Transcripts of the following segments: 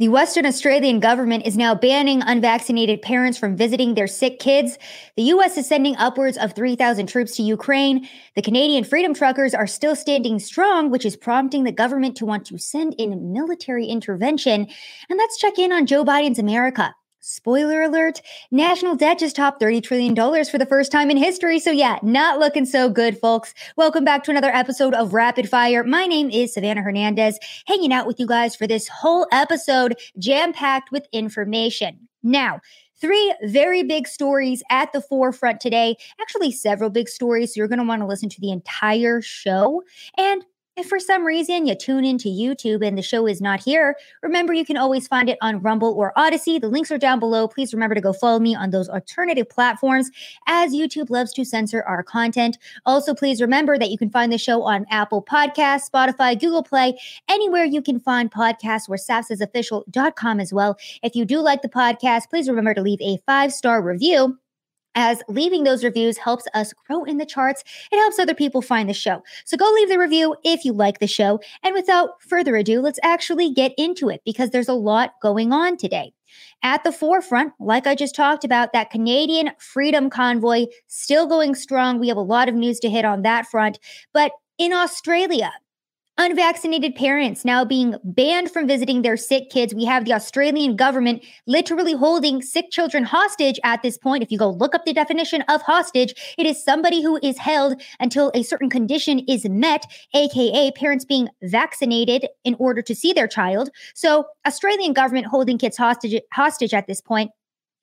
The Western Australian government is now banning unvaccinated parents from visiting their sick kids. The U.S. is sending upwards of 3,000 troops to Ukraine. The Canadian Freedom Truckers are still standing strong, which is prompting the government to want to send in military intervention. And let's check in on Joe Biden's America. Spoiler alert, national debt just topped $30 trillion for the first time in history. So, yeah, not looking so good, folks. Welcome back to another episode of Rapid Fire. My name is Savannah Hernandez, hanging out with you guys for this whole episode, jam packed with information. Now, Three very big stories at the forefront today. Actually, several big stories. So you're going to want to listen to the entire show. And if for some reason you tune into YouTube and the show is not here, remember you can always find it on Rumble or Odysee. The links are down below. Please remember to go follow me on those alternative platforms as YouTube loves to censor our content. Also, please remember that you can find the show on Apple Podcasts, Spotify, Google Play, anywhere you can find podcasts or SAFSIsofficial.com as well. If you do like the podcast, please remember to leave a five star review as leaving those reviews helps us grow in the charts. It helps other people find the show. So go leave the review if you like the show. And without further ado, let's actually get into it because there's a lot going on today. At the forefront, like I just talked about, that Canadian Freedom Convoy still going strong. We have a lot of news to hit on that front. But in Australia, Unvaccinated parents now being banned from visiting their sick kids. We have the Australian government literally holding sick children hostage at this point. If you go look up the definition of hostage, it is somebody who is held until a certain condition is met, aka parents being vaccinated in order to see their child. So, Australian government holding kids hostage hostage at this point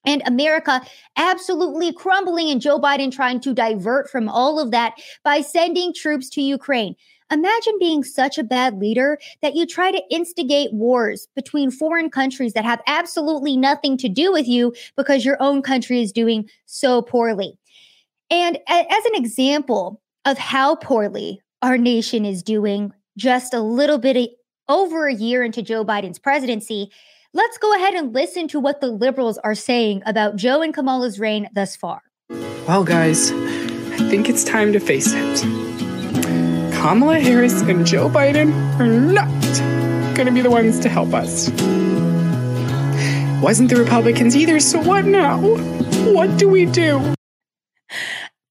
and America absolutely crumbling, and Joe Biden trying to divert from all of that by sending troops to Ukraine. Imagine being such a bad leader that you try to instigate wars between foreign countries that have absolutely nothing to do with you because your own country is doing so poorly. And as an example of how poorly our nation is doing, just a little bit over a year into Joe Biden's presidency, let's go ahead and listen to what the liberals are saying about Joe and Kamala's reign thus far. Well, guys, I think it's time to face it. Kamala Harris and Joe Biden are not going to be the ones to help us. Wasn't the Republicans either, so what now? What do we do?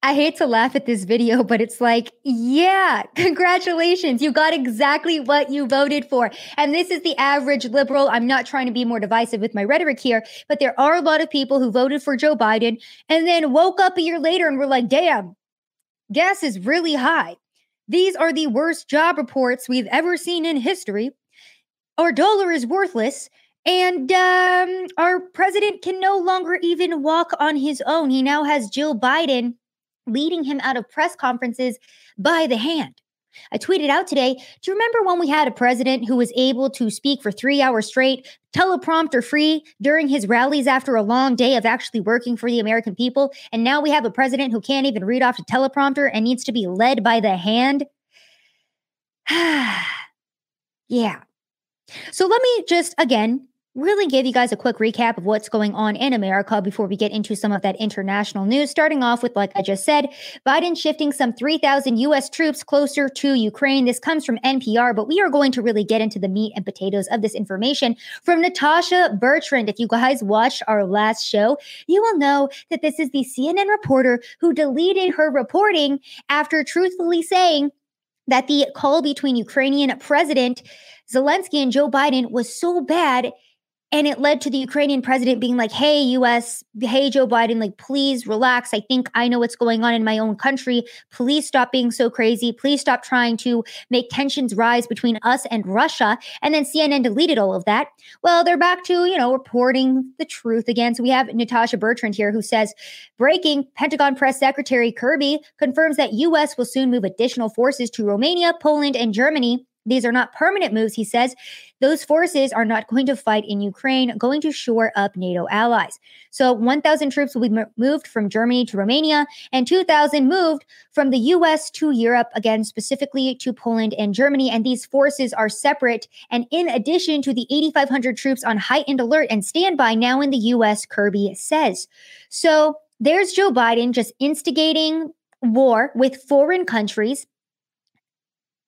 I hate to laugh at this video, but it's like, yeah, congratulations. You got exactly what you voted for. And this is the average liberal. I'm not trying to be more divisive with my rhetoric here, but there are a lot of people who voted for Joe Biden and then woke up a year later and were like, damn, gas is really high. These are the worst job reports we've ever seen in history. Our dollar is worthless. And um, our president can no longer even walk on his own. He now has Jill Biden leading him out of press conferences by the hand. I tweeted out today Do you remember when we had a president who was able to speak for three hours straight, teleprompter free during his rallies after a long day of actually working for the American people? And now we have a president who can't even read off a teleprompter and needs to be led by the hand? yeah. So let me just again really give you guys a quick recap of what's going on in America before we get into some of that international news. Starting off with, like I just said, Biden shifting some 3,000 U.S. troops closer to Ukraine. This comes from NPR, but we are going to really get into the meat and potatoes of this information from Natasha Bertrand. If you guys watched our last show, you will know that this is the CNN reporter who deleted her reporting after truthfully saying that the call between Ukrainian President Zelensky and Joe Biden was so bad and it led to the Ukrainian president being like, hey, US, hey, Joe Biden, like, please relax. I think I know what's going on in my own country. Please stop being so crazy. Please stop trying to make tensions rise between us and Russia. And then CNN deleted all of that. Well, they're back to, you know, reporting the truth again. So we have Natasha Bertrand here who says, breaking Pentagon Press Secretary Kirby confirms that US will soon move additional forces to Romania, Poland, and Germany these are not permanent moves, he says. Those forces are not going to fight in Ukraine, going to shore up NATO allies. So 1,000 troops will be moved from Germany to Romania, and 2,000 moved from the US to Europe, again, specifically to Poland and Germany. And these forces are separate. And in addition to the 8,500 troops on heightened alert and standby now in the US, Kirby says. So there's Joe Biden just instigating war with foreign countries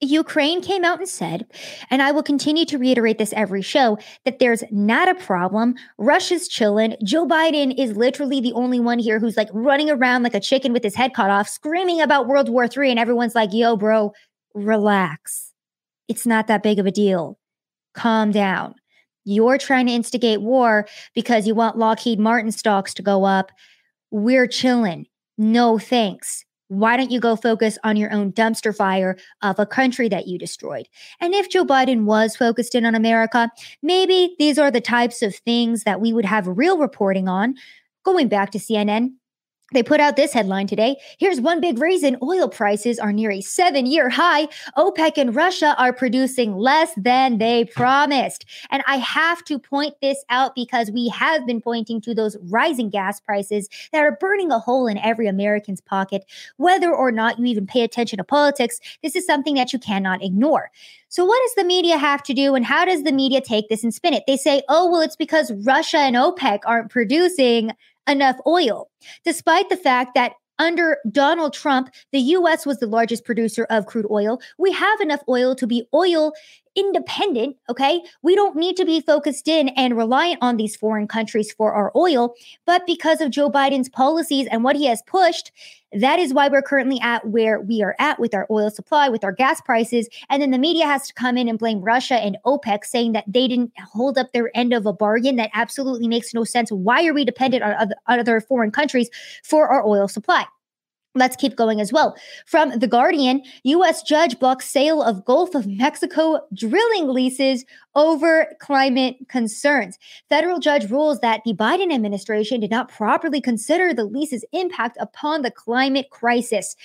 Ukraine came out and said, and I will continue to reiterate this every show, that there's not a problem. Russia's chilling. Joe Biden is literally the only one here who's like running around like a chicken with his head cut off, screaming about World War III. And everyone's like, yo, bro, relax. It's not that big of a deal. Calm down. You're trying to instigate war because you want Lockheed Martin stocks to go up. We're chilling. No thanks. Why don't you go focus on your own dumpster fire of a country that you destroyed? And if Joe Biden was focused in on America, maybe these are the types of things that we would have real reporting on. Going back to CNN, they put out this headline today. Here's one big reason oil prices are near a seven year high. OPEC and Russia are producing less than they promised. And I have to point this out because we have been pointing to those rising gas prices that are burning a hole in every American's pocket. Whether or not you even pay attention to politics, this is something that you cannot ignore. So, what does the media have to do, and how does the media take this and spin it? They say, oh, well, it's because Russia and OPEC aren't producing enough oil, despite the fact that under Donald Trump, the US was the largest producer of crude oil. We have enough oil to be oil independent, okay? We don't need to be focused in and reliant on these foreign countries for our oil. But because of Joe Biden's policies and what he has pushed, that is why we're currently at where we are at with our oil supply, with our gas prices. And then the media has to come in and blame Russia and OPEC, saying that they didn't hold up their end of a bargain. That absolutely makes no sense. Why are we dependent on other, foreign countries for our oil supply? Let's keep going as well. From The Guardian, U.S. judge blocks sale of Gulf of Mexico drilling leases over climate concerns. Federal judge rules that the Biden administration did not properly consider the lease's impact upon the climate crisis.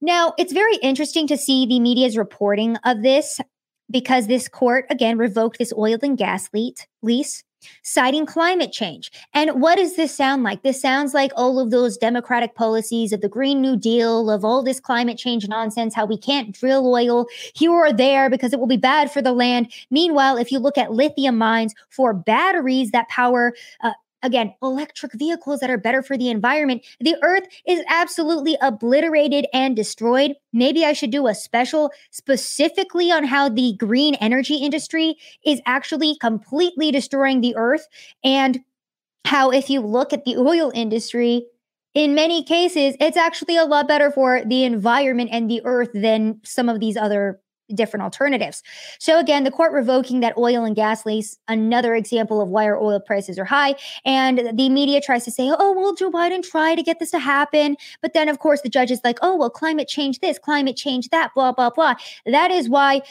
Now, it's very interesting to see the media's reporting of this because this court, again, revoked this oil and gas lease citing climate change. And what does this sound like? This sounds like all of those democratic policies of the Green New Deal, of all this climate change nonsense, how we can't drill oil here or there because it will be bad for the land. Meanwhile, if you look at lithium mines for batteries that power uh, again, electric vehicles that are better for the environment. The earth is absolutely obliterated and destroyed. Maybe I should do a special specifically on how the green energy industry is actually completely destroying the earth and how, if you look at the oil industry, in many cases, it's actually a lot better for the environment and the earth than some of these other different alternatives. So again, the court revoking that oil and gas lease, another example of why our oil prices are high. And the media tries to say, oh, well, Joe Biden tried to get this to happen. But then, of course, the judge is like, oh, well, climate change this, climate change that, blah, blah, blah. That is why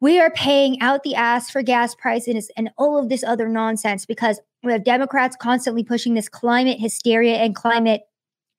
we are paying out the ass for gas prices and all of this other nonsense because we have Democrats constantly pushing this climate hysteria and climate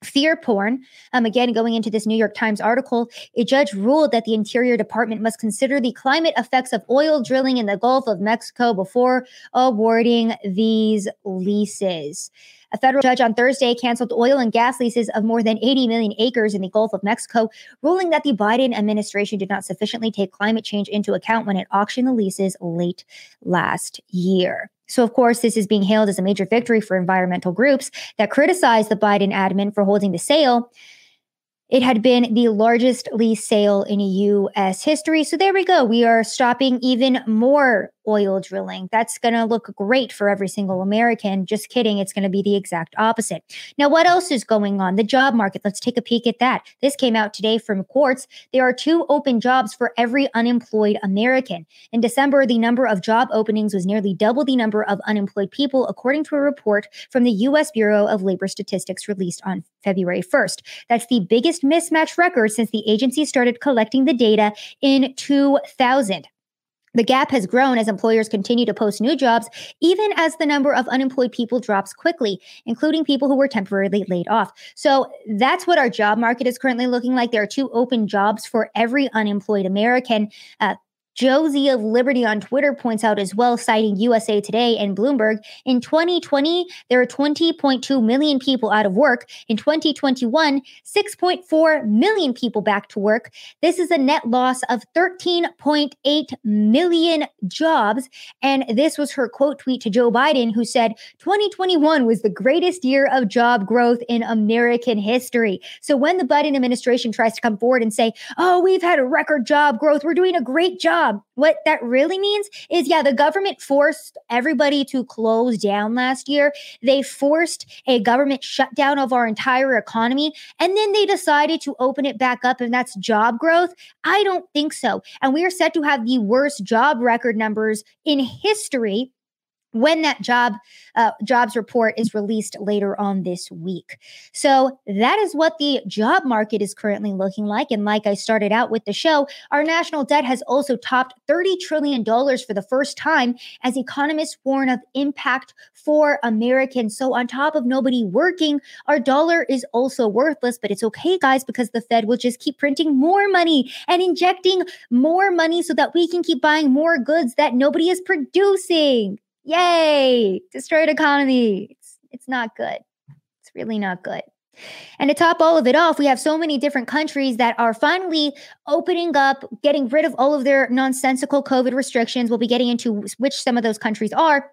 fear porn. Um, again, going into this New York Times article, a judge ruled that the Interior Department must consider the climate effects of oil drilling in the Gulf of Mexico before awarding these leases. A federal judge on Thursday canceled oil and gas leases of more than 80 million acres in the Gulf of Mexico, ruling that the Biden administration did not sufficiently take climate change into account when it auctioned the leases late last year. So, of course, this is being hailed as a major victory for environmental groups that criticize the Biden admin for holding the sale. It had been the largest lease sale in U.S. history. So there we go. We are stopping even more oil drilling. That's going to look great for every single American. Just kidding. It's going to be the exact opposite. Now, what else is going on? The job market. Let's take a peek at that. This came out today from Quartz. There are two open jobs for every unemployed American. In December, the number of job openings was nearly double the number of unemployed people, according to a report from the U.S. Bureau of Labor Statistics released on February 1st. That's the biggest mismatch record since the agency started collecting the data in 2000. The gap has grown as employers continue to post new jobs, even as the number of unemployed people drops quickly, including people who were temporarily laid off. So that's what our job market is currently looking like. There are two open jobs for every unemployed American. Uh, Josie of Liberty on Twitter points out as well, citing USA Today and Bloomberg. In 2020, there were 20.2 million people out of work. In 2021, 6.4 million people back to work. This is a net loss of 13.8 million jobs. And this was her quote tweet to Joe Biden, who said, 2021 was the greatest year of job growth in American history. So when the Biden administration tries to come forward and say, oh, we've had a record job growth, we're doing a great job job. What that really means is, yeah, the government forced everybody to close down last year. They forced a government shutdown of our entire economy. And then they decided to open it back up, and that's job growth. I don't think so. And we are set to have the worst job record numbers in history when that job uh, jobs report is released later on this week. So that is what the job market is currently looking like. And like I started out with the show, our national debt has also topped $30 trillion for the first time as economists warn of impact for Americans. So on top of nobody working, our dollar is also worthless, but it's okay, guys, because the Fed will just keep printing more money and injecting more money so that we can keep buying more goods that nobody is producing. Yay! Destroyed economy. It's it's not good. It's really not good. And to top all of it off, we have so many different countries that are finally opening up, getting rid of all of their nonsensical COVID restrictions. We'll be getting into which some of those countries are.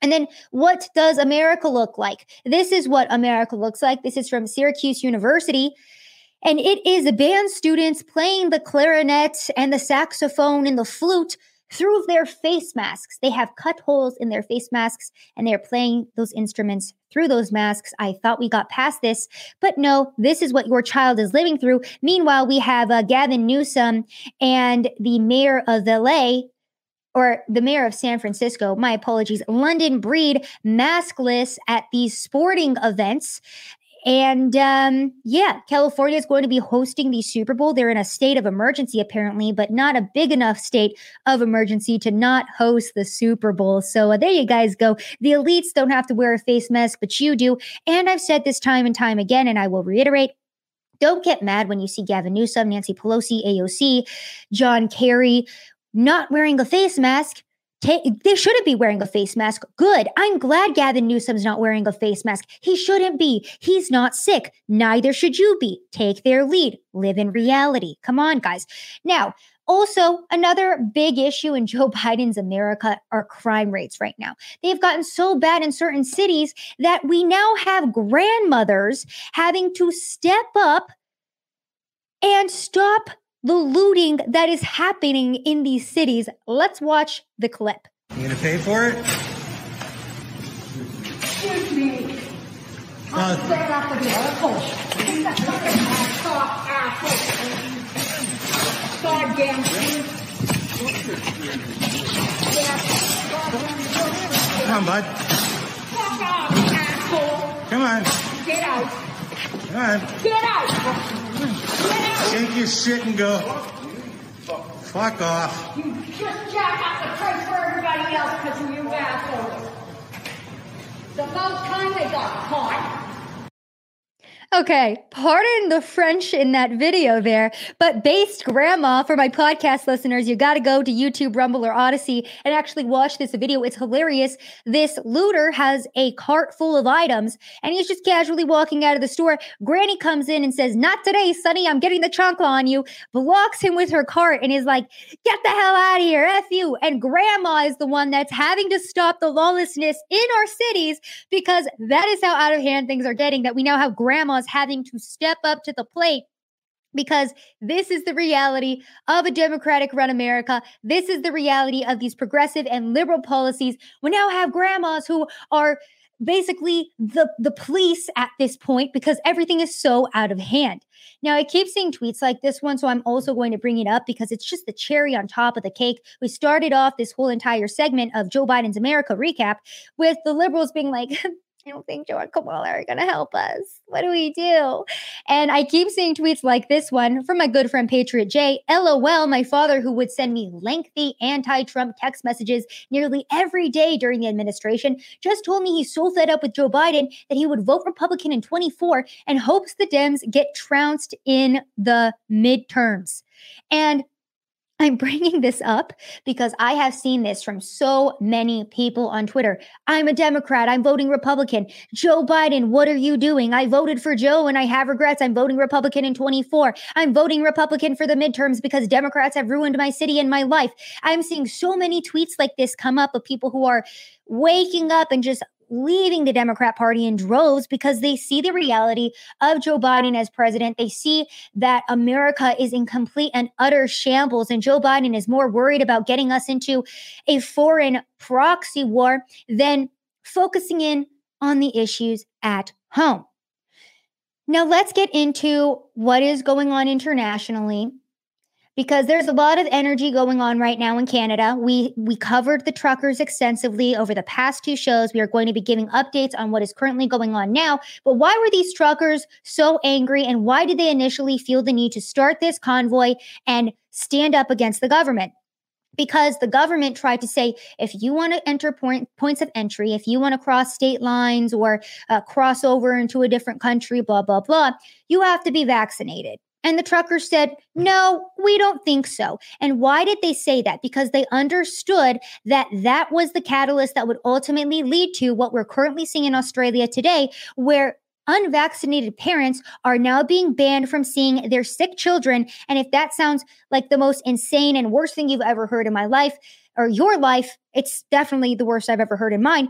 And then what does America look like? This is what America looks like. This is from Syracuse University. And it is band students playing the clarinet and the saxophone and the flute through their face masks. They have cut holes in their face masks and they're playing those instruments through those masks. I thought we got past this, but no, this is what your child is living through. Meanwhile, we have uh, Gavin Newsom and the mayor of LA, or the mayor of San Francisco, my apologies, London Breed, maskless at these sporting events. And um, yeah, California is going to be hosting the Super Bowl. They're in a state of emergency, apparently, but not a big enough state of emergency to not host the Super Bowl. So uh, there you guys go. The elites don't have to wear a face mask, but you do. And I've said this time and time again, and I will reiterate don't get mad when you see Gavin Newsom, Nancy Pelosi, AOC, John Kerry not wearing a face mask they shouldn't be wearing a face mask. Good. I'm glad Gavin Newsom's not wearing a face mask. He shouldn't be. He's not sick. Neither should you be. Take their lead. Live in reality. Come on, guys. Now, also, another big issue in Joe Biden's America are crime rates right now. They've gotten so bad in certain cities that we now have grandmothers having to step up and stop the looting that is happening in these cities. Let's watch the clip. You gonna pay for it? Excuse me. I'm uh, fed up with assholes. Goddamn Come on, bud. Fuck off, asshole. Come on. Get out. Come on. Get out. Take your shit and go. Fuck off. You just jack up the price for everybody else because of you assholes. The most time they got caught. Okay, pardon the French in that video there, but based grandma for my podcast listeners, you got to go to YouTube, Rumble, or Odysee and actually watch this video. It's hilarious. This looter has a cart full of items and he's just casually walking out of the store. Granny comes in and says, Not today, Sonny, I'm getting the chancla on you, blocks him with her cart and is like, Get the hell out of here, F you. And grandma is the one that's having to stop the lawlessness in our cities because that is how out of hand things are getting, that we now have grandmas having to step up to the plate because this is the reality of a democratic run America. This is the reality of these progressive and liberal policies. We now have grandmas who are basically the the police at this point because everything is so out of hand. Now I keep seeing tweets like this one so I'm also going to bring it up because it's just the cherry on top of the cake. We started off this whole entire segment of Joe Biden's America recap with the liberals being like I don't think Joe and Kamala are going to help us. What do we do? And I keep seeing tweets like this one from my good friend Patriot J. LOL, my father, who would send me lengthy anti Trump text messages nearly every day during the administration, just told me he's so fed up with Joe Biden that he would vote Republican in 24 and hopes the Dems get trounced in the midterms. And I'm bringing this up because I have seen this from so many people on Twitter. I'm a Democrat. I'm voting Republican. Joe Biden, what are you doing? I voted for Joe and I have regrets. I'm voting Republican in 24. I'm voting Republican for the midterms because Democrats have ruined my city and my life. I'm seeing so many tweets like this come up of people who are waking up and just leaving the Democrat Party in droves because they see the reality of Joe Biden as president. They see that America is in complete and utter shambles, and Joe Biden is more worried about getting us into a foreign proxy war than focusing in on the issues at home. Now, let's get into what is going on internationally because there's a lot of energy going on right now in Canada. We we covered the truckers extensively over the past two shows. We are going to be giving updates on what is currently going on now. But why were these truckers so angry and why did they initially feel the need to start this convoy and stand up against the government? because the government tried to say if you want to enter point, points of entry, if you want to cross state lines or uh, cross over into a different country, blah, blah, blah, you have to be vaccinated. And the truckers said, no, we don't think so. And why did they say that? Because they understood that that was the catalyst that would ultimately lead to what we're currently seeing in Australia today, where unvaccinated parents are now being banned from seeing their sick children. And if that sounds like the most insane and worst thing you've ever heard in my life or your life, it's definitely the worst I've ever heard in mine.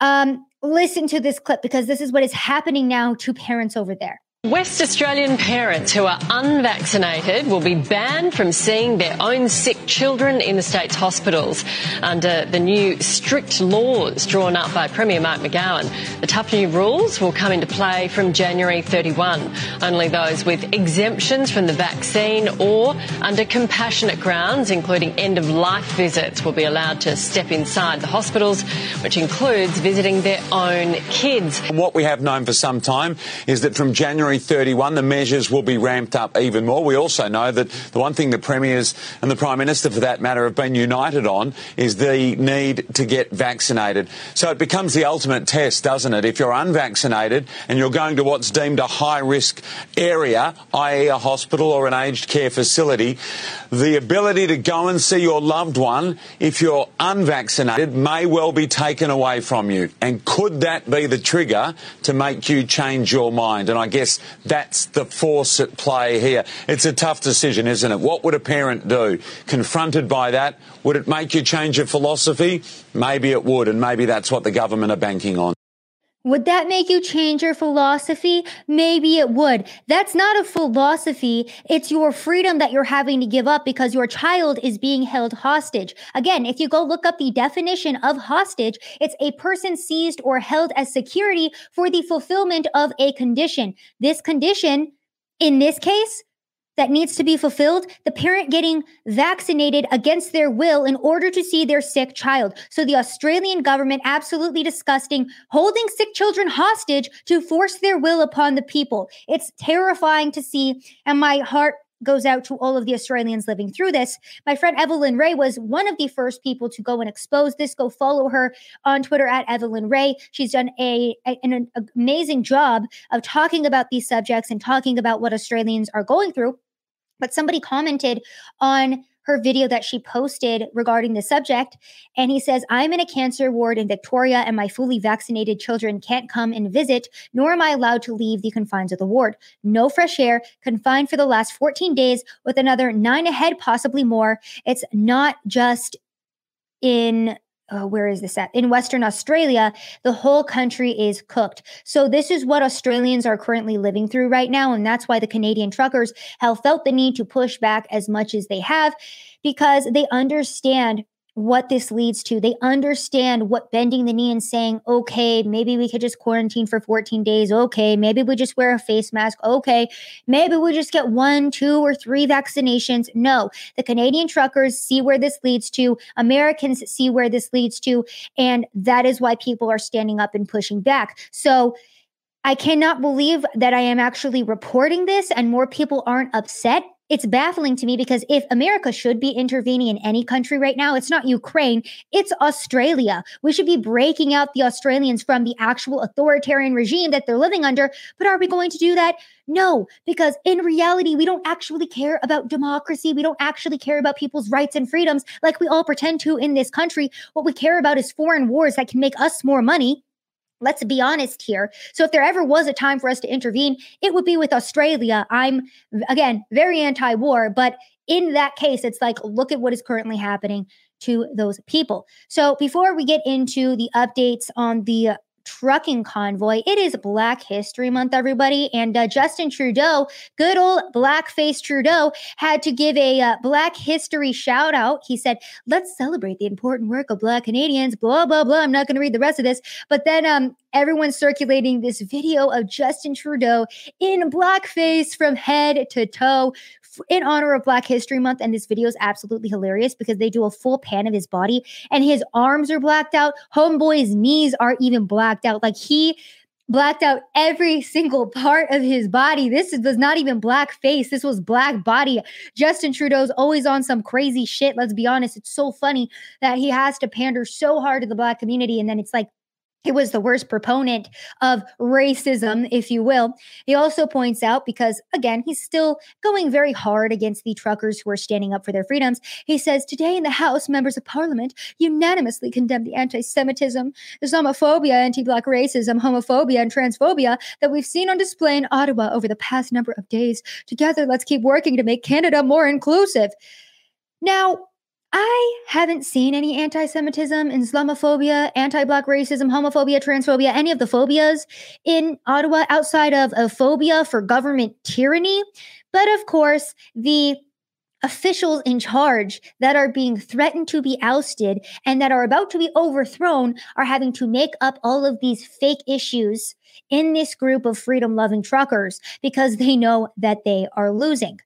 Um, listen to this clip because this is what is happening now to parents over there. West Australian parents who are unvaccinated will be banned from seeing their own sick children in the state's hospitals under the new strict laws drawn up by Premier Mark McGowan. The tough new rules will come into play from January 31. Only those with exemptions from the vaccine or under compassionate grounds, including end of life visits, will be allowed to step inside the hospitals, which includes visiting their own kids. What we have known for some time is that from January January 31, the measures will be ramped up even more. We also know that the one thing the premiers and the prime minister, for that matter, have been united on is the need to get vaccinated. So it becomes the ultimate test, doesn't it? If you're unvaccinated and you're going to what's deemed a high risk area, i.e., a hospital or an aged care facility, the ability to go and see your loved one, if you're unvaccinated, may well be taken away from you. And could that be the trigger to make you change your mind? And I guess that's the force at play here. It's a tough decision, isn't it? What would a parent do? Confronted by that, would it make you change your philosophy? Maybe it would, and maybe that's what the government are banking on. Would that make you change your philosophy? Maybe it would. That's not a philosophy. It's your freedom that you're having to give up because your child is being held hostage. Again, if you go look up the definition of hostage, it's a person seized or held as security for the fulfillment of a condition. This condition, in this case, that needs to be fulfilled, the parent getting vaccinated against their will in order to see their sick child. So the Australian government absolutely disgusting holding sick children hostage to force their will upon the people. It's terrifying to see and my heart goes out to all of the Australians living through this. My friend Evelyn Rae was one of the first people to go and expose this. Go follow her on Twitter at Evelyn Rae. She's done a, a, an amazing job of talking about these subjects and talking about what Australians are going through. But somebody commented on her video that she posted regarding the subject. And he says, I'm in a cancer ward in Victoria, and my fully vaccinated children can't come and visit, nor am I allowed to leave the confines of the ward. No fresh air, confined for the last 14 days, with another nine ahead, possibly more. It's not just in uh, where is this at? In Western Australia, the whole country is cooked. So this is what Australians are currently living through right now. And that's why the Canadian truckers have felt the need to push back as much as they have because they understand what this leads to. They understand what bending the knee and saying, okay, maybe we could just quarantine for 14 days. Okay, maybe we just wear a face mask. Okay, maybe we just get one, two, or three vaccinations. No, the Canadian truckers see where this leads to. Americans see where this leads to. And that is why people are standing up and pushing back. So, I cannot believe that I am actually reporting this and more people aren't upset it's baffling to me because if America should be intervening in any country right now, it's not Ukraine, it's Australia. We should be breaking out the Australians from the actual authoritarian regime that they're living under. But are we going to do that? No, because in reality, we don't actually care about democracy. We don't actually care about people's rights and freedoms like we all pretend to in this country. What we care about is foreign wars that can make us more money Let's be honest here. So, if there ever was a time for us to intervene, it would be with Australia. I'm, again, very anti war, but in that case, it's like, look at what is currently happening to those people. So, before we get into the updates on the trucking convoy. It is Black History Month, everybody. And uh, Justin Trudeau, good old blackface Trudeau, had to give a uh, Black History shout out. He said, Let's celebrate the important work of Black Canadians, blah, blah, blah. I'm not going to read the rest of this. But then um, everyone's circulating this video of Justin Trudeau in blackface from head to toe in honor of Black History Month. And this video is absolutely hilarious because they do a full pan of his body and his arms are blacked out. Homeboy's knees are even blacked out. Like he blacked out every single part of his body. This was not even black face. This was black body. Justin Trudeau's always on some crazy shit. Let's be honest. It's so funny that he has to pander so hard to the black community. And then it's like, he was the worst proponent of racism, if you will. He also points out, because again, he's still going very hard against the truckers who are standing up for their freedoms. He says, Today in the House, members of parliament unanimously condemned the anti Semitism, Islamophobia, anti Black racism, homophobia, and transphobia that we've seen on display in Ottawa over the past number of days. Together, let's keep working to make Canada more inclusive. Now, I haven't seen any anti Semitism, Islamophobia, anti Black racism, homophobia, transphobia, any of the phobias in Ottawa outside of a phobia for government tyranny. But of course, the officials in charge that are being threatened to be ousted and that are about to be overthrown are having to make up all of these fake issues in this group of freedom loving truckers because they know that they are losing.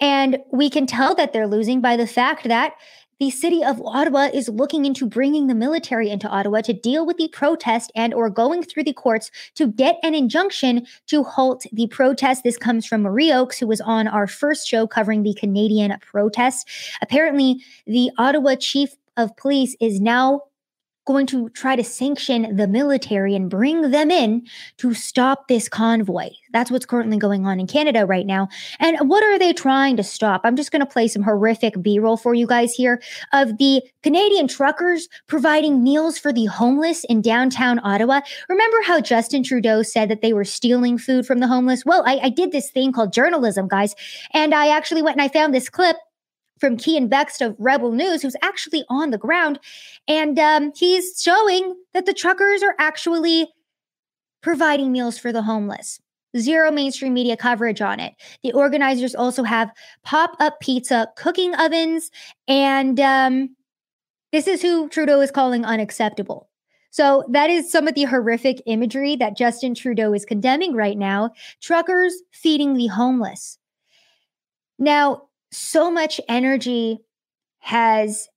And we can tell that they're losing by the fact that the city of Ottawa is looking into bringing the military into Ottawa to deal with the protest and or going through the courts to get an injunction to halt the protest. This comes from Marie Oakes, who was on our first show covering the Canadian protest. Apparently, the Ottawa chief of police is now going to try to sanction the military and bring them in to stop this convoy. That's what's currently going on in Canada right now. And what are they trying to stop? I'm just going to play some horrific B roll for you guys here of the Canadian truckers providing meals for the homeless in downtown Ottawa. Remember how Justin Trudeau said that they were stealing food from the homeless? Well, I, I did this thing called journalism, guys. And I actually went and I found this clip from Keean Bexte of Rebel News, who's actually on the ground. And um, he's showing that the truckers are actually providing meals for the homeless. Zero mainstream media coverage on it. The organizers also have pop up pizza cooking ovens. And um, this is who Trudeau is calling unacceptable. So that is some of the horrific imagery that Justin Trudeau is condemning right now. Truckers feeding the homeless. Now, so much energy has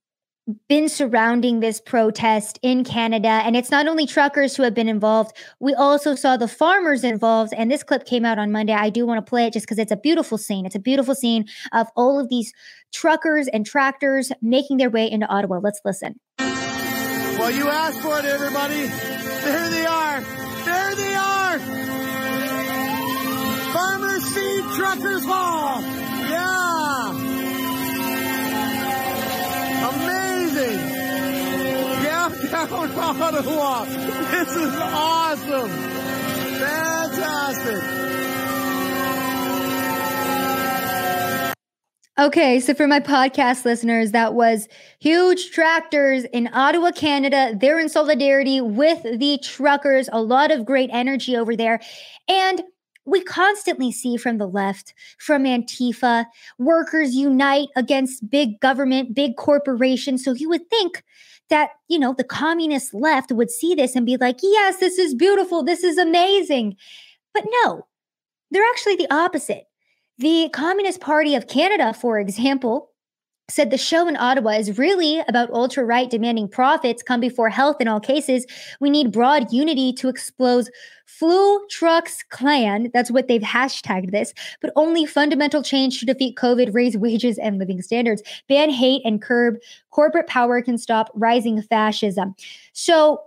been surrounding this protest in Canada. And it's not only truckers who have been involved, we also saw the farmers involved. And this clip came out on Monday. I do want to play it just because it's a beautiful scene. It's a beautiful scene of all of these truckers and tractors making their way into Ottawa. Let's listen. Well, you asked for it, everybody. There they are. There they are. Farmers feed truckers ball. Downtown Ottawa. This is awesome. Fantastic. Okay, so for my podcast listeners, that was huge tractors in Ottawa, Canada. They're in solidarity with the truckers. A lot of great energy over there. And we constantly see from the left, from Antifa, workers unite against big government, big corporations. So you would think that, you know, the communist left would see this and be like, yes, this is beautiful. This is amazing. But no, they're actually the opposite. The Communist Party of Canada, for example, said the show in Ottawa is really about ultra right demanding profits come before health in all cases. We need broad unity to expose Flu Trux Klan. That's what they've hashtagged this, but only fundamental change to defeat COVID, raise wages and living standards, ban hate and curb corporate power can stop rising fascism. So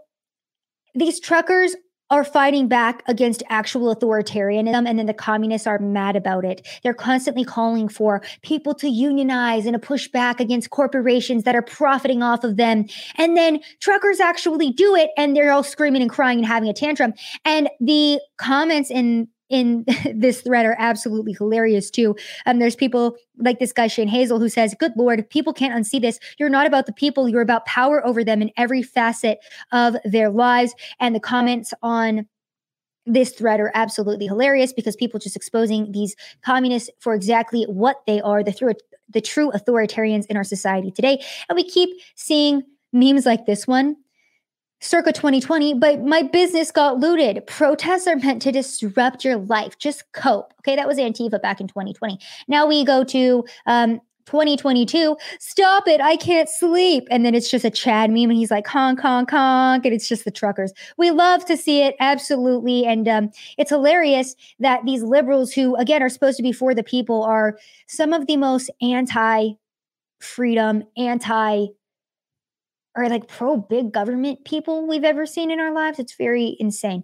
these truckers are fighting back against actual authoritarianism and then the communists are mad about it. They're constantly calling for people to unionize and to push back against corporations that are profiting off of them. And then truckers actually do it and they're all screaming and crying and having a tantrum. And the comments in in this thread are absolutely hilarious too. Um, there's people like this guy Shane Hazel who says, "Good Lord, people can't unsee this. You're not about the people. You're about power over them in every facet of their lives." And the comments on this thread are absolutely hilarious because people just exposing these communists for exactly what they are the true the true authoritarians in our society today and we keep seeing memes like this one circa 2020, but my business got looted. Protests are meant to disrupt your life. Just cope. Okay, that was Antifa back in 2020. Now we go to um, 2022. Stop it. I can't sleep. And then it's just a Chad meme and he's like, honk, honk, honk. And it's just the truckers. We love to see it. Absolutely. And um, it's hilarious that these liberals, who again are supposed to be for the people, are some of the most anti freedom, anti or like pro big government people we've ever seen in our lives. It's very insane.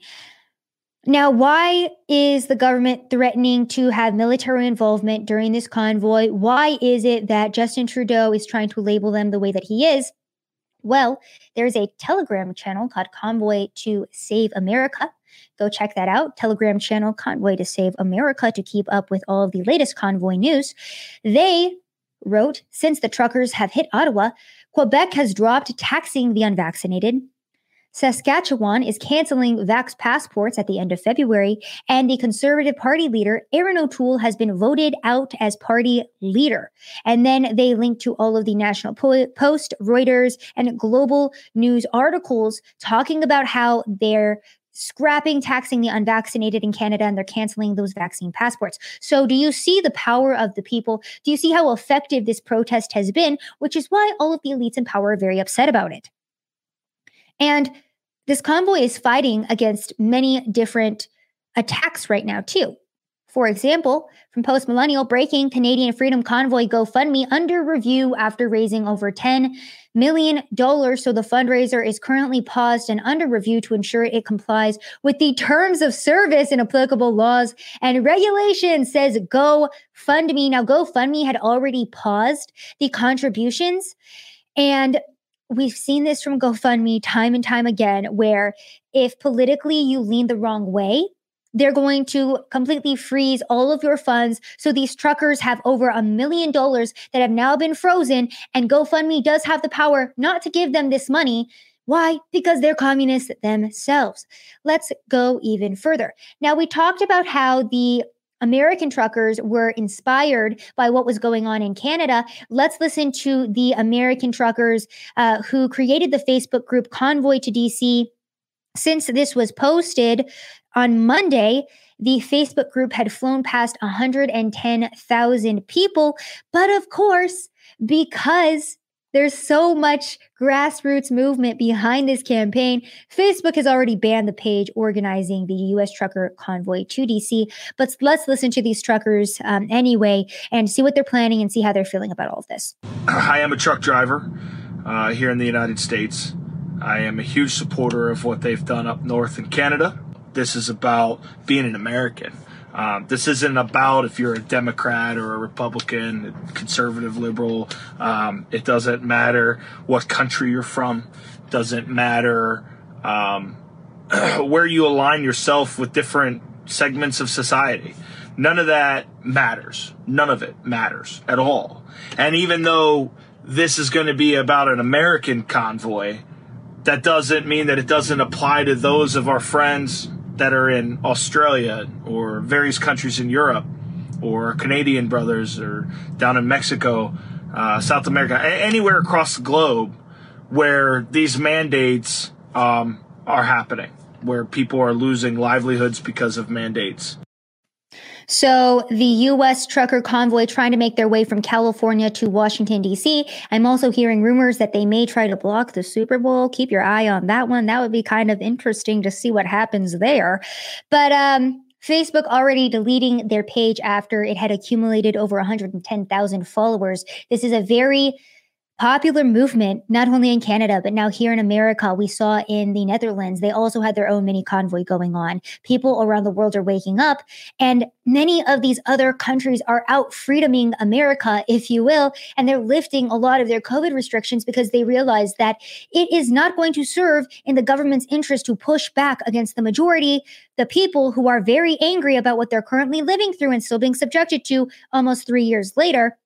Now, why is the government threatening to have military involvement during this convoy? Why is it that Justin Trudeau is trying to label them the way that he is? Well, there's a Telegram channel called Convoy to Save America. Go check that out. Telegram channel Convoy to Save America to keep up with all of the latest convoy news. They wrote Since the truckers have hit Ottawa, Quebec has dropped taxing the unvaccinated. Saskatchewan is canceling vax passports at the end of February, and the Conservative Party leader, Erin O'Toole, has been voted out as party leader. And then they link to all of the National Post, Reuters, and global news articles talking about how they're scrapping taxing the unvaccinated in Canada and they're canceling those vaccine passports. So, do you see the power of the people? Do you see how effective this protest has been? Which is why all of the elites in power are very upset about it. And this convoy is fighting against many different attacks right now, too. For example, from Post Millennial, breaking Canadian Freedom Convoy GoFundMe under review after raising over $10 million. So the fundraiser is currently paused and under review to ensure it complies with the terms of service and applicable laws and regulations, says GoFundMe. Now, GoFundMe had already paused the contributions. And we've seen this from GoFundMe time and time again, where if politically you lean the wrong way, they're going to completely freeze all of your funds. So these truckers have over a million dollars that have now been frozen, and GoFundMe does have the power not to give them this money. Why? Because they're communists themselves. Let's go even further. Now, we talked about how the American truckers were inspired by what was going on in Canada. Let's listen to the American truckers uh, who created the Facebook group Convoy to DC. Since this was posted, on Monday, the Facebook group had flown past 110,000 people. But of course, because there's so much grassroots movement behind this campaign. Facebook has already banned the page organizing the U.S. trucker convoy to DC. But let's listen to these truckers um, anyway and see what they're planning and see how they're feeling about all of this. I am a truck driver uh, here in the United States. I am a huge supporter of what they've done up north in Canada. This is about being an American. Um, this isn't about if you're a Democrat or a Republican, conservative, liberal. Um, it doesn't matter what country you're from. It doesn't matter um, where you align yourself with different segments of society. None of that matters. None of it matters at all. And even though this is going to be about an American convoy, that doesn't mean that it doesn't apply to those of our friends that are in Australia or various countries in Europe or Canadian brothers or down in Mexico, uh, South America, anywhere across the globe where these mandates um, are happening, where people are losing livelihoods because of mandates. So the U.S. trucker convoy trying to make their way from California to Washington, D.C. I'm also hearing rumors that they may try to block the Super Bowl. Keep your eye on that one. That would be kind of interesting to see what happens there. But, um, Facebook already deleting their page after it had accumulated over 110,000 followers. This is a very popular movement, not only in Canada, but now here in America. We saw in the Netherlands, they also had their own mini convoy going on. People around the world are waking up, and many of these other countries are out freedoming America, if you will, and they're lifting a lot of their COVID restrictions because they realize that it is not going to serve in the government's interest to push back against the majority, the people who are very angry about what they're currently living through and still being subjected to almost three years later.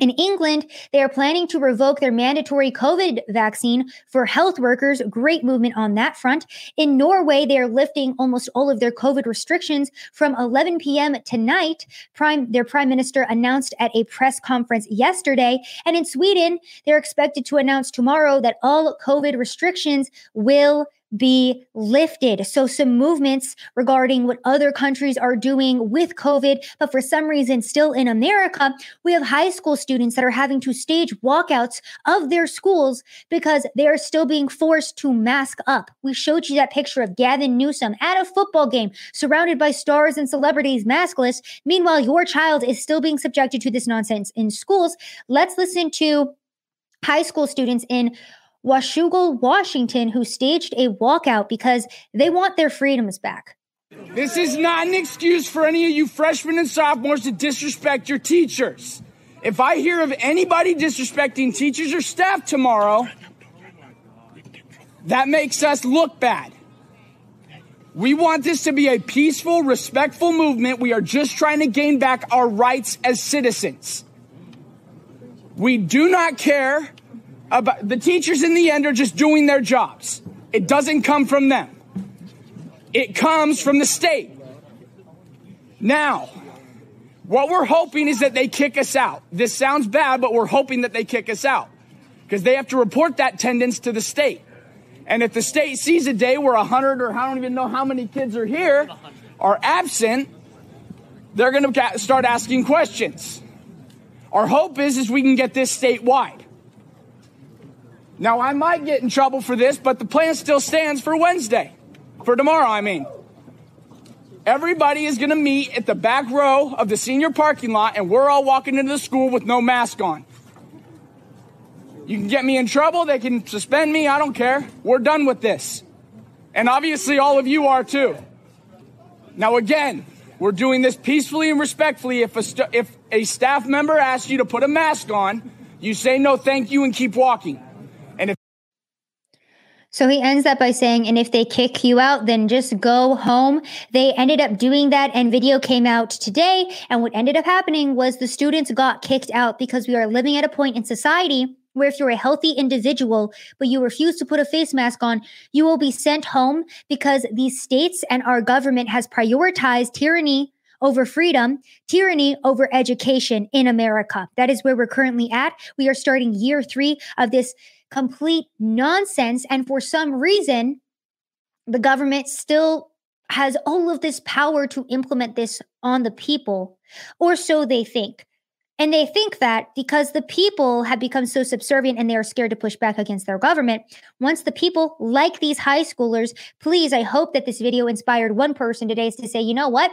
In England, they are planning to revoke their mandatory COVID vaccine for health workers. Great movement on that front. In Norway, they are lifting almost all of their COVID restrictions from 11 p.m. tonight. Prime, their prime minister announced at a press conference yesterday. And in Sweden, they're expected to announce tomorrow that all COVID restrictions will be lifted. So, some movements regarding what other countries are doing with COVID. But for some reason, still in America, we have high school students that are having to stage walkouts of their schools because they are still being forced to mask up. We showed you that picture of Gavin Newsom at a football game surrounded by stars and celebrities maskless. Meanwhile, your child is still being subjected to this nonsense in schools. Let's listen to high school students in Washougal, Washington, who staged a walkout because they want their freedoms back. This is not an excuse for any of you freshmen and sophomores to disrespect your teachers. If I hear of anybody disrespecting teachers or staff tomorrow, that makes us look bad. We want this to be a peaceful, respectful movement. We are just trying to gain back our rights as citizens. We do not care about the teachers in the end are just doing their jobs. It doesn't come from them. It comes from the state. Now, what we're hoping is that they kick us out. This sounds bad, but we're hoping that they kick us out because they have to report that attendance to the state. And if the state sees a day where 100 or I don't even know how many kids are here are absent, they're going to start asking questions. Our hope is is we can get this statewide. Now, I might get in trouble for this, but the plan still stands for Wednesday. For tomorrow, I mean. Everybody is going to meet at the back row of the senior parking lot, and we're all walking into the school with no mask on. You can get me in trouble, they can suspend me, I don't care. We're done with this. And obviously, all of you are too. Now, again, we're doing this peacefully and respectfully. If a, st- if a staff member asks you to put a mask on, you say no, thank you, and keep walking. So he ends up by saying, and if they kick you out, then just go home. They ended up doing that, and video came out today. And what ended up happening was the students got kicked out because we are living at a point in society where if you're a healthy individual, but you refuse to put a face mask on, you will be sent home because these states and our government has prioritized tyranny over freedom, tyranny over education in America. That is where we're currently at. We are starting year three of this complete nonsense. And for some reason, the government still has all of this power to implement this on the people, or so they think. And they think that because the people have become so subservient and they are scared to push back against their government, once the people, like these high schoolers, please, I hope that this video inspired one person today to say, you know what?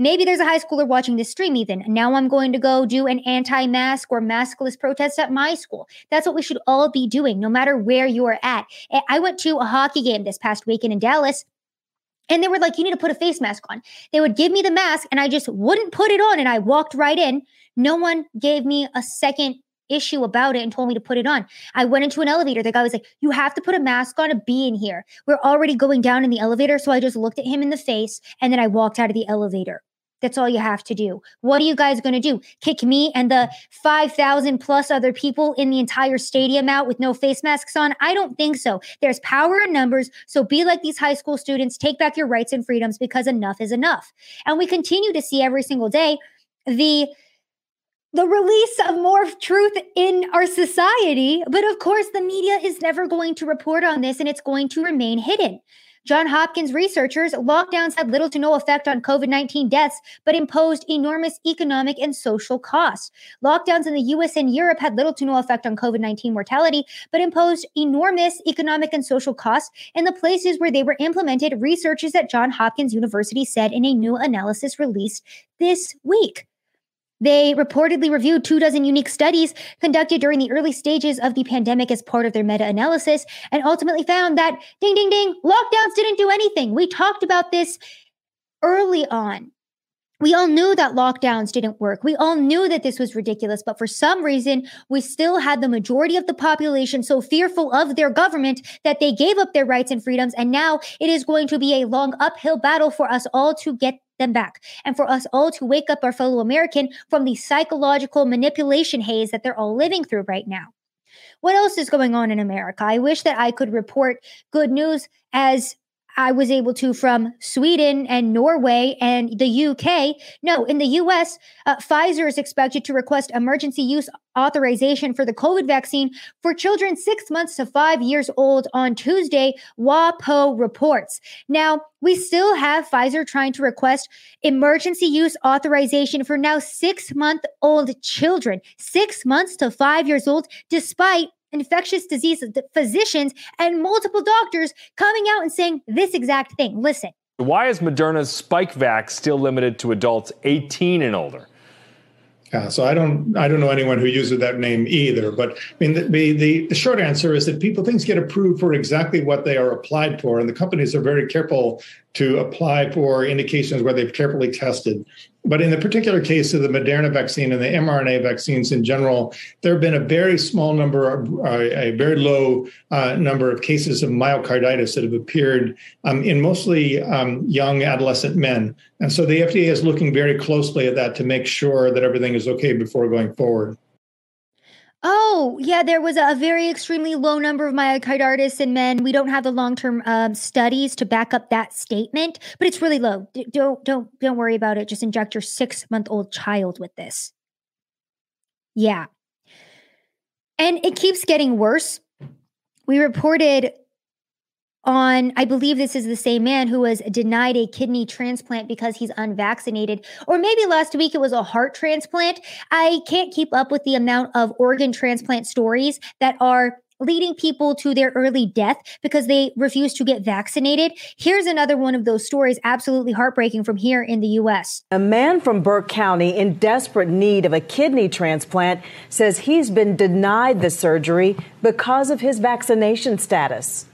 Maybe there's a high schooler watching this stream, even. Now I'm going to go do an anti mask or maskless protest at my school. That's what we should all be doing, no matter where you are at. I went to a hockey game this past weekend in Dallas. And they were like, you need to put a face mask on. They would give me the mask and I just wouldn't put it on. And I walked right in. No one gave me a second issue about it and told me to put it on. I went into an elevator. The guy was like, You have to put a mask on to be in here. We're already going down in the elevator. So I just looked at him in the face and then I walked out of the elevator. That's all you have to do. What are you guys going to do? Kick me and the 5,000 plus other people in the entire stadium out with no face masks on? I don't think so. There's power in numbers. So be like these high school students, take back your rights and freedoms because enough is enough. And we continue to see every single day the the release of more truth in our society. But of course, the media is never going to report on this and it's going to remain hidden. John Hopkins researchers, lockdowns had little to no effect on COVID 19 deaths, but imposed enormous economic and social costs. Lockdowns in the US and Europe had little to no effect on COVID 19 mortality, but imposed enormous economic and social costs in the places where they were implemented, researchers at John Hopkins University said in a new analysis released this week. They reportedly reviewed two dozen unique studies conducted during the early stages of the pandemic as part of their meta analysis and ultimately found that ding, ding, ding, lockdowns didn't do anything. We talked about this early on. We all knew that lockdowns didn't work. We all knew that this was ridiculous, but for some reason, we still had the majority of the population so fearful of their government that they gave up their rights and freedoms. And now it is going to be a long uphill battle for us all to get them back and for us all to wake up our fellow American from the psychological manipulation haze that they're all living through right now. What else is going on in America? I wish that I could report good news as I was able to from Sweden and Norway and the UK. No, in the US, uh, Pfizer is expected to request emergency use authorization for the COVID vaccine for children six months to five years old on Tuesday, WAPO reports. Now, we still have Pfizer trying to request emergency use authorization for now six month old children, six months to five years old, despite infectious disease physicians and multiple doctors coming out and saying this exact thing. Listen. Why is Moderna's Spikevax still limited to adults 18 and older? Yeah, so I don't I don't know anyone who uses that name either. But I mean, the, the, the short answer is that people things get approved for exactly what they are applied for, and the companies are very careful to apply for indications where they've carefully tested. But in the particular case of the Moderna vaccine and the mRNA vaccines in general, there have been a very small number, of, uh, a very low uh, number of cases of myocarditis that have appeared um, in mostly um, young adolescent men. And so the FDA is looking very closely at that to make sure that everything is okay before going forward. Oh, yeah, there was a very extremely low number of myocarditis in men. We don't have the long-term um, studies to back up that statement, but it's really low. D- don't don't don't worry about it. Just inject your 6-month-old child with this. Yeah. And it keeps getting worse. We reported on, I believe this is the same man who was denied a kidney transplant because he's unvaccinated. Or maybe last week it was a heart transplant. I can't keep up with the amount of organ transplant stories that are leading people to their early death because they refuse to get vaccinated. Here's another one of those stories, absolutely heartbreaking from here in the U.S. A man from Burke County in desperate need of a kidney transplant says he's been denied the surgery because of his vaccination status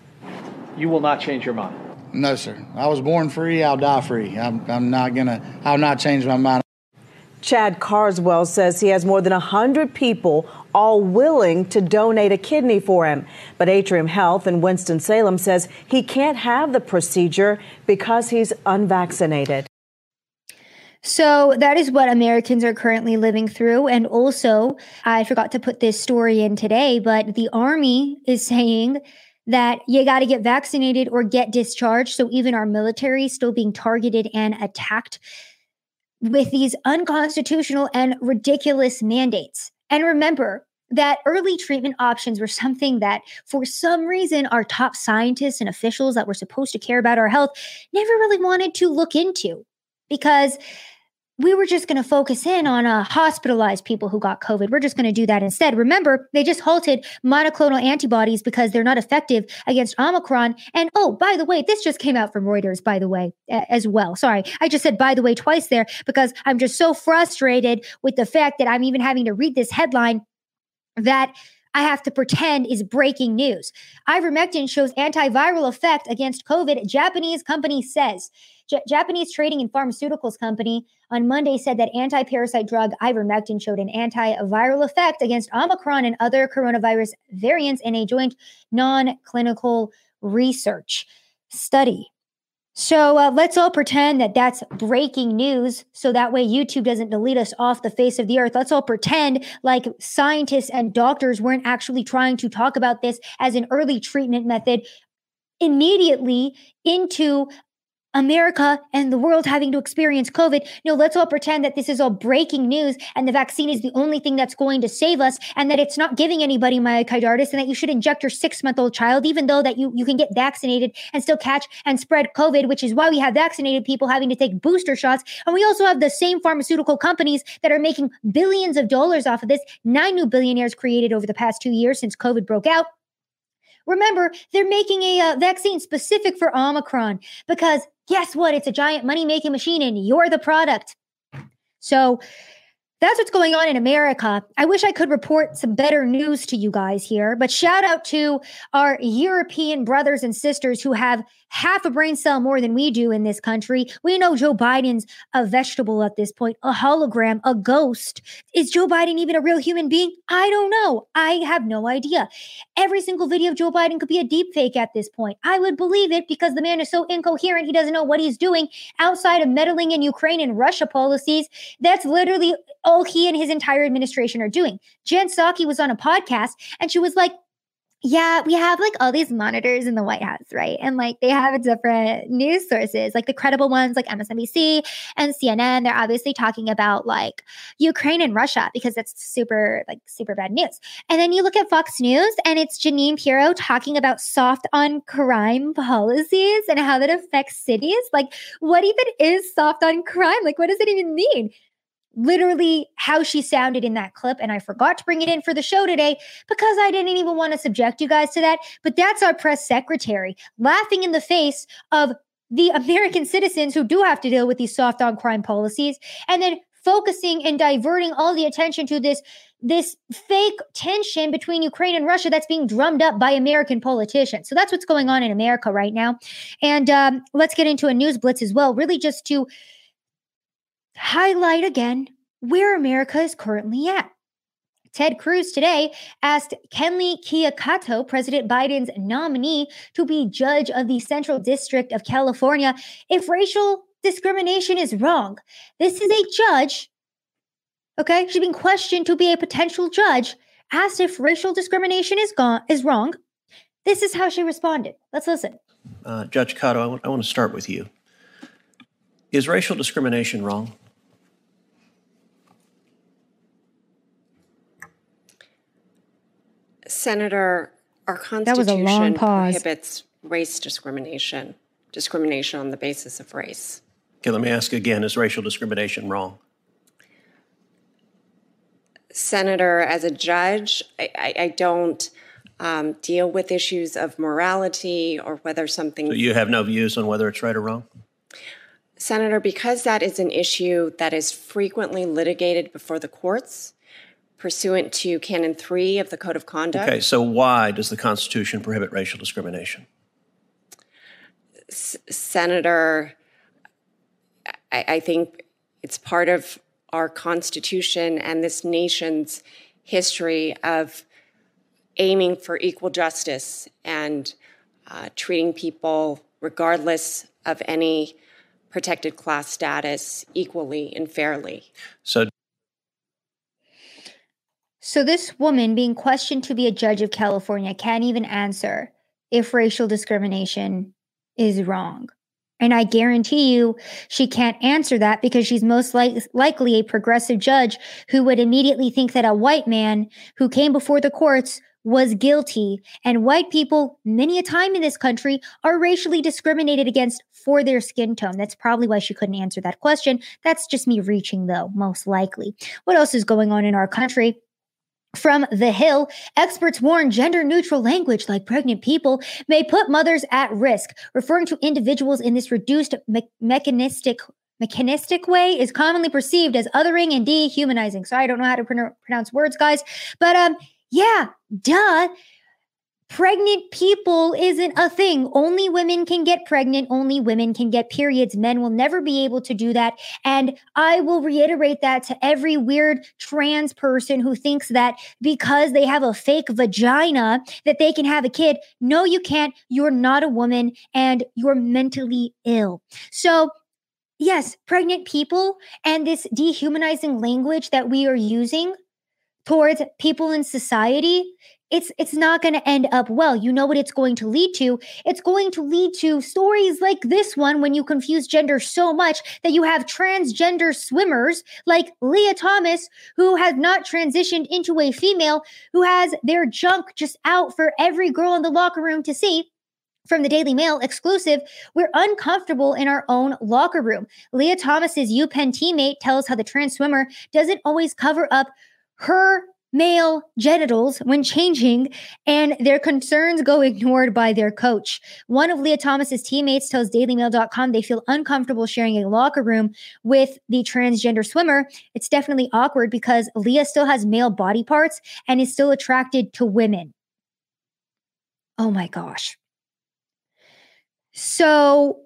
you will not change your mind. No, sir. I was born free. I'll die free. I'm, I'm not gonna. I'll not change my mind. Chad Carswell says he has more than 100 people all willing to donate a kidney for him. But Atrium Health in Winston-Salem says he can't have the procedure because he's unvaccinated. So that is what Americans are currently living through. And also, I forgot to put this story in today, but the Army is saying that you got to get vaccinated or get discharged. So even our military still being targeted and attacked with these unconstitutional and ridiculous mandates. And remember, that early treatment options were something that, for some reason, our top scientists and officials that were supposed to care about our health never really wanted to look into because we were just going to focus in on uh, hospitalized people who got COVID. We're just going to do that instead. Remember, they just halted monoclonal antibodies because they're not effective against Omicron. And oh, by the way, this just came out from Reuters, by the way, as well. Sorry, I just said by the way twice there because I'm just so frustrated with the fact that I'm even having to read this headline that I have to pretend is breaking news. Ivermectin shows antiviral effect against COVID, Japanese company says. J- Japanese trading and pharmaceuticals company on Monday said that anti-parasite drug ivermectin showed an antiviral effect against Omicron and other coronavirus variants in a joint non-clinical research study. So uh, let's all pretend that that's breaking news so that way YouTube doesn't delete us off the face of the earth. Let's all pretend like scientists and doctors weren't actually trying to talk about this as an early treatment method immediately into America and the world having to experience COVID. No, let's all pretend that this is all breaking news and the vaccine is the only thing that's going to save us and that it's not giving anybody myocarditis and that you should inject your six month old child, even though that you, you can get vaccinated and still catch and spread COVID, which is why we have vaccinated people having to take booster shots. And we also have the same pharmaceutical companies that are making billions of dollars off of this. Nine new billionaires created over the past two years since COVID broke out. Remember, they're making a uh, vaccine specific for Omicron because guess what? It's a giant money making machine and you're the product. So that's what's going on in America. I wish I could report some better news to you guys here, but shout out to our European brothers and sisters who have half a brain cell more than we do in this country. We know Joe Biden's a vegetable at this point, a hologram, a ghost. Is Joe Biden even a real human being? I don't know. I have no idea. Every single video of Joe Biden could be a deep fake at this point. I would believe it because the man is so incoherent. He doesn't know what he's doing outside of meddling in Ukraine and Russia policies. That's literally all he and his entire administration are doing. Jen Psaki was on a podcast and she was like, yeah, we have like all these monitors in the White House, right? And like they have different news sources, like the credible ones like MSNBC and CNN. They're obviously talking about like Ukraine and Russia because that's super, like super bad news. And then you look at Fox News and it's Jeanine Pirro talking about soft on crime policies and how that affects cities. Like, what even is soft on crime? Like, what does it even mean? Literally how she sounded in that clip. And I forgot to bring it in for the show today because I didn't even want to subject you guys to that. But that's our press secretary laughing in the face of the American citizens who do have to deal with these soft on crime policies and then focusing and diverting all the attention to this this fake tension between Ukraine and Russia that's being drummed up by American politicians. So that's what's going on in America right now. And um, let's get into a news blitz as well, really just to highlight again where America is currently at. Ted Cruz today asked Kenly Kiya Kato, President Biden's nominee, to be judge of the Central District of California if racial discrimination is wrong. This is a judge, okay? She's been questioned to be a potential judge, asked if racial discrimination is gone is wrong. This is how she responded. Let's listen. Uh, judge Kato, I, w- I want to start with you. Is racial discrimination wrong? Senator, our That was a long Constitution pause. prohibits race discrimination, discrimination on the basis of race. Okay, let me ask again is racial discrimination wrong? Senator, as a judge, I, I, I don't um, deal with issues of morality or whether something. So you have no views on whether it's right or wrong? Senator, because that is an issue that is frequently litigated before the courts pursuant to Canon 3 of the Code of Conduct. Okay, so why does the Constitution prohibit racial discrimination? S- Senator, I, I think it's part of our Constitution and this nation's history of aiming for equal justice and uh, treating people, regardless of any protected class status, equally and fairly. So So, this woman being questioned to be a judge of California can't even answer if racial discrimination is wrong. And I guarantee you, she can't answer that because she's most like, likely a progressive judge who would immediately think that a white man who came before the courts was guilty. And white people, many a time in this country, are racially discriminated against for their skin tone. That's probably why she couldn't answer that question. That's just me reaching, though, most likely. What else is going on in our country? From The Hill, experts warn gender neutral language like pregnant people may put mothers at risk, referring to individuals in this reduced me- mechanistic mechanistic way is commonly perceived as othering and dehumanizing. So I don't know how to pron- pronounce words, guys, but um yeah, duh. Pregnant people isn't a thing. Only women can get pregnant. Only women can get periods. Men will never be able to do that. And I will reiterate that to every weird trans person who thinks that because they have a fake vagina that they can have a kid. No, you can't. You're not a woman and you're mentally ill. So, yes, pregnant people and this dehumanizing language that we are using towards people in society it's it's not going to end up well. You know what it's going to lead to? It's going to lead to stories like this one when you confuse gender so much that you have transgender swimmers like Lia Thomas who has not transitioned into a female who has their junk just out for every girl in the locker room to see from the Daily Mail exclusive, we're uncomfortable in our own locker room. Lia Thomas's UPenn teammate tells how the trans swimmer doesn't always cover up her male genitals when changing, and their concerns go ignored by their coach. One of Lia Thomas's teammates tells DailyMail.com they feel uncomfortable sharing a locker room with the transgender swimmer. It's definitely awkward because Lia still has male body parts and is still attracted to women. Oh my gosh. So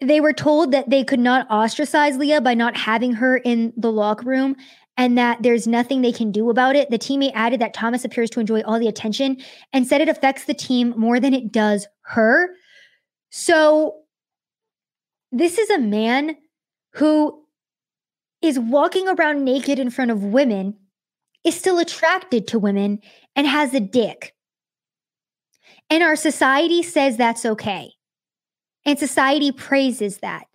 they were told that they could not ostracize Lia by not having her in the locker room and that there's nothing they can do about it. The teammate added that Thomas appears to enjoy all the attention and said it affects the team more than it does her. So, this is a man who is walking around naked in front of women, is still attracted to women, and has a dick. And our society says that's okay. And society praises that.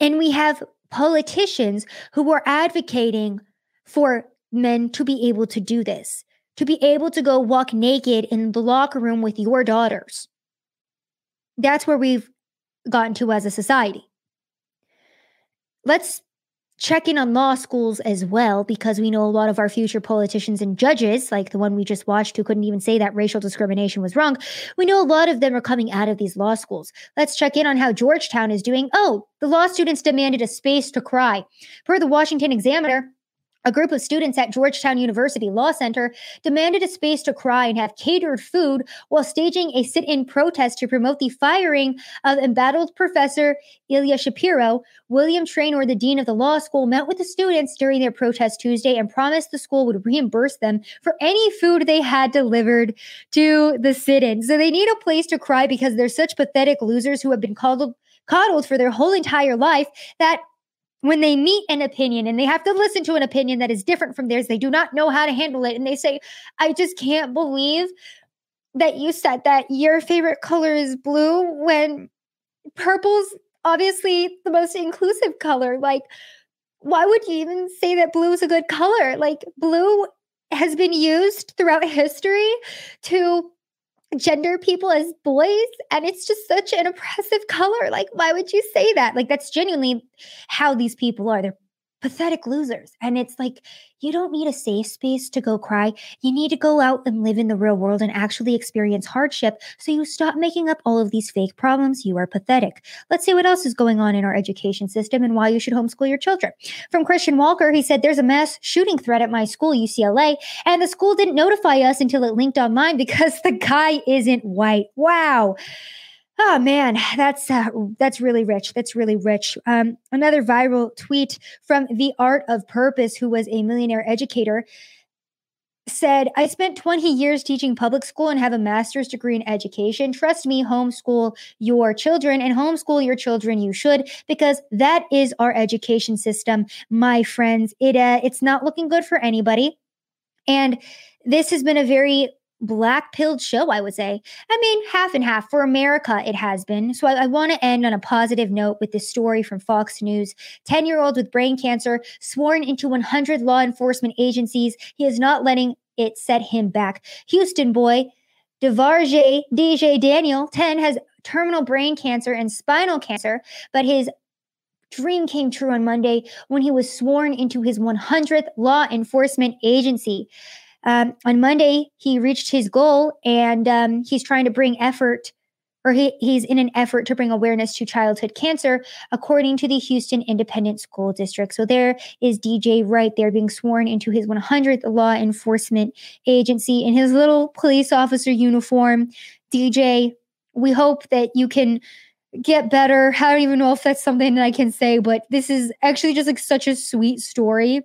And we have politicians who were advocating for men to be able to do this, to be able to go walk naked in the locker room with your daughters. That's where we've gotten to as a society. Let's check in on law schools as well, because we know a lot of our future politicians and judges, like the one we just watched, who couldn't even say that racial discrimination was wrong. We know a lot of them are coming out of these law schools. Let's check in on how Georgetown is doing. Oh, the law students demanded a space to cry. Per the Washington Examiner, a group of students at Georgetown University Law Center demanded a space to cry and have catered food while staging a sit in protest to promote the firing of embattled Professor Ilya Shapiro. William Treanor, the dean of the law school, met with the students during their protest Tuesday and promised the school would reimburse them for any food they had delivered to the sit in. So they need a place to cry because they're such pathetic losers who have been coddled coddled for their whole entire life that when they meet an opinion and they have to listen to an opinion that is different from theirs, they do not know how to handle it. And they say, I just can't believe that you said that your favorite color is blue when purple's obviously the most inclusive color. Like, why would you even say that blue is a good color? Like, blue has been used throughout history to gender people as boys and it's just such an oppressive color. Like why would you say that? Like that's genuinely how these people are. They're pathetic losers. And it's like, you don't need a safe space to go cry. You need to go out and live in the real world and actually experience hardship so you stop making up all of these fake problems. You are pathetic. Let's see what else is going on in our education system and why you should homeschool your children. From Christian Walker, he said, There's a mass shooting threat at my school, UCLA, and the school didn't notify us until it linked online because the guy isn't white. Wow. Oh man, that's uh, that's really rich. That's really rich. Um, another viral tweet from the Art of Purpose, who was a millionaire educator, said, "I spent 20 years teaching public school and have a master's degree in education. Trust me, homeschool your children and homeschool your children. You should because that is our education system, my friends. It uh, it's not looking good for anybody, and." This has been a very black pilled show, I would say. I mean, half and half. For America, it has been. So I, I want to end on a positive note with this story from Fox News. 10 year old with brain cancer sworn into 100 law enforcement agencies. He is not letting it set him back. Houston boy, DeVarjaye DJ Daniel, 10, has terminal brain cancer and spinal cancer, but his dream came true on Monday when he was sworn into his 100th law enforcement agency. Um, on Monday, he reached his goal and um, he's trying to bring effort, or he, he's in an effort to bring awareness to childhood cancer, according to the Houston Independent School District. So there is DJ right there being sworn into his 100th law enforcement agency in his little police officer uniform. DJ, we hope that you can get better. I don't even know if that's something that I can say, but this is actually just like such a sweet story.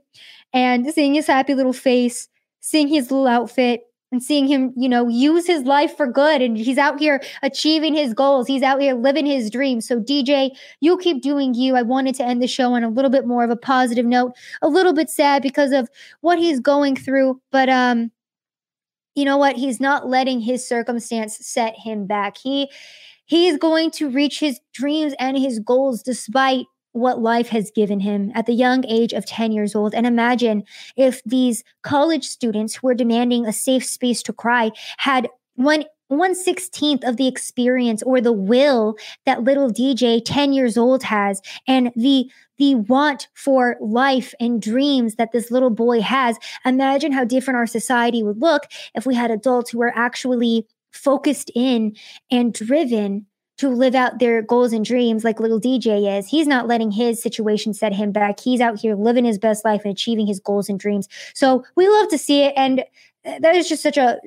And seeing his happy little face seeing his little outfit and seeing him, you know, use his life for good. And he's out here achieving his goals. He's out here living his dreams. So, DJ, you keep doing you. I wanted to end the show on a little bit more of a positive note, a little bit sad because of what he's going through. But um, you know what? He's not letting his circumstance set him back. He he's going to reach his dreams and his goals despite what life has given him at the young age of 10 years old. And imagine if these college students who are demanding a safe space to cry had one one sixteenth of the experience or the will that little DJ 10 years old has and the the want for life and dreams that this little boy has. Imagine how different our society would look if we had adults who were actually focused in and driven to live out their goals and dreams like little DJ is. He's not letting his situation set him back. He's out here living his best life and achieving his goals and dreams. So we love to see it. And that is just such a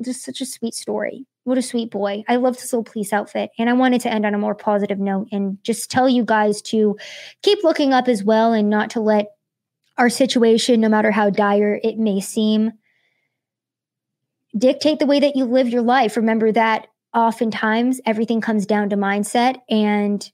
just such a sweet story. What a sweet boy. I love this little police outfit. And I wanted to end on a more positive note and just tell you guys to keep looking up as well and not to let our situation, no matter how dire it may seem, dictate the way that you live your life. Remember that oftentimes everything comes down to mindset and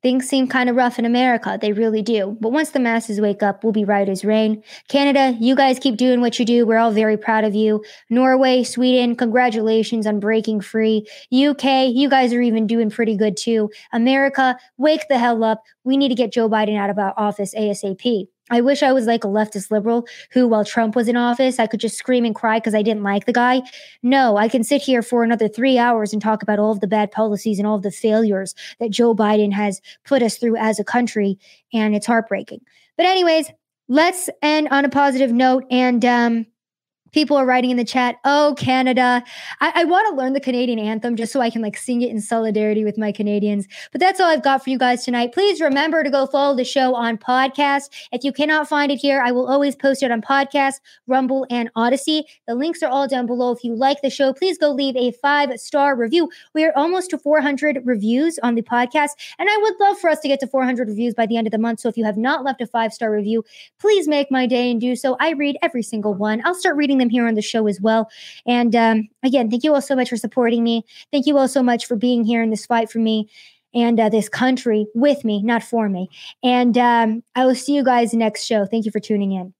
Things seem kind of rough in America. They really do. But once the masses wake up, we'll be right as rain. Canada, you guys keep doing what you do. We're all very proud of you. Norway, Sweden, congratulations on breaking free. UK, you guys are even doing pretty good too. America, wake the hell up. We need to get Joe Biden out of office ASAP. I wish I was like a leftist liberal who, while Trump was in office, I could just scream and cry because I didn't like the guy. No, I can sit here for another three hours and talk about all of the bad policies and all of the failures that Joe Biden has put us through as a country, and it's heartbreaking. But, anyways, let's end on a positive note and um, People are writing in the chat, oh, Canada. I, I want to learn the Canadian anthem just so I can like sing it in solidarity with my Canadians. But that's all I've got for you guys tonight. Please remember to go follow the show on podcast. If you cannot find it here, I will always post it on podcast, Rumble, and Odysee The links are all down below. If you like the show, please go leave a five star review. We are almost to 400 reviews on the podcast, and I would love for us to get to 400 reviews by the end of the month. So if you have not left a five star review, please make my day and do so. I read every single one. I'll start reading them here on the show as well. And um, again, thank you all so much for supporting me. Thank you all so much for being here in this fight for me and uh, this country with me, not for me. And um, I will see you guys next show. Thank you for tuning in.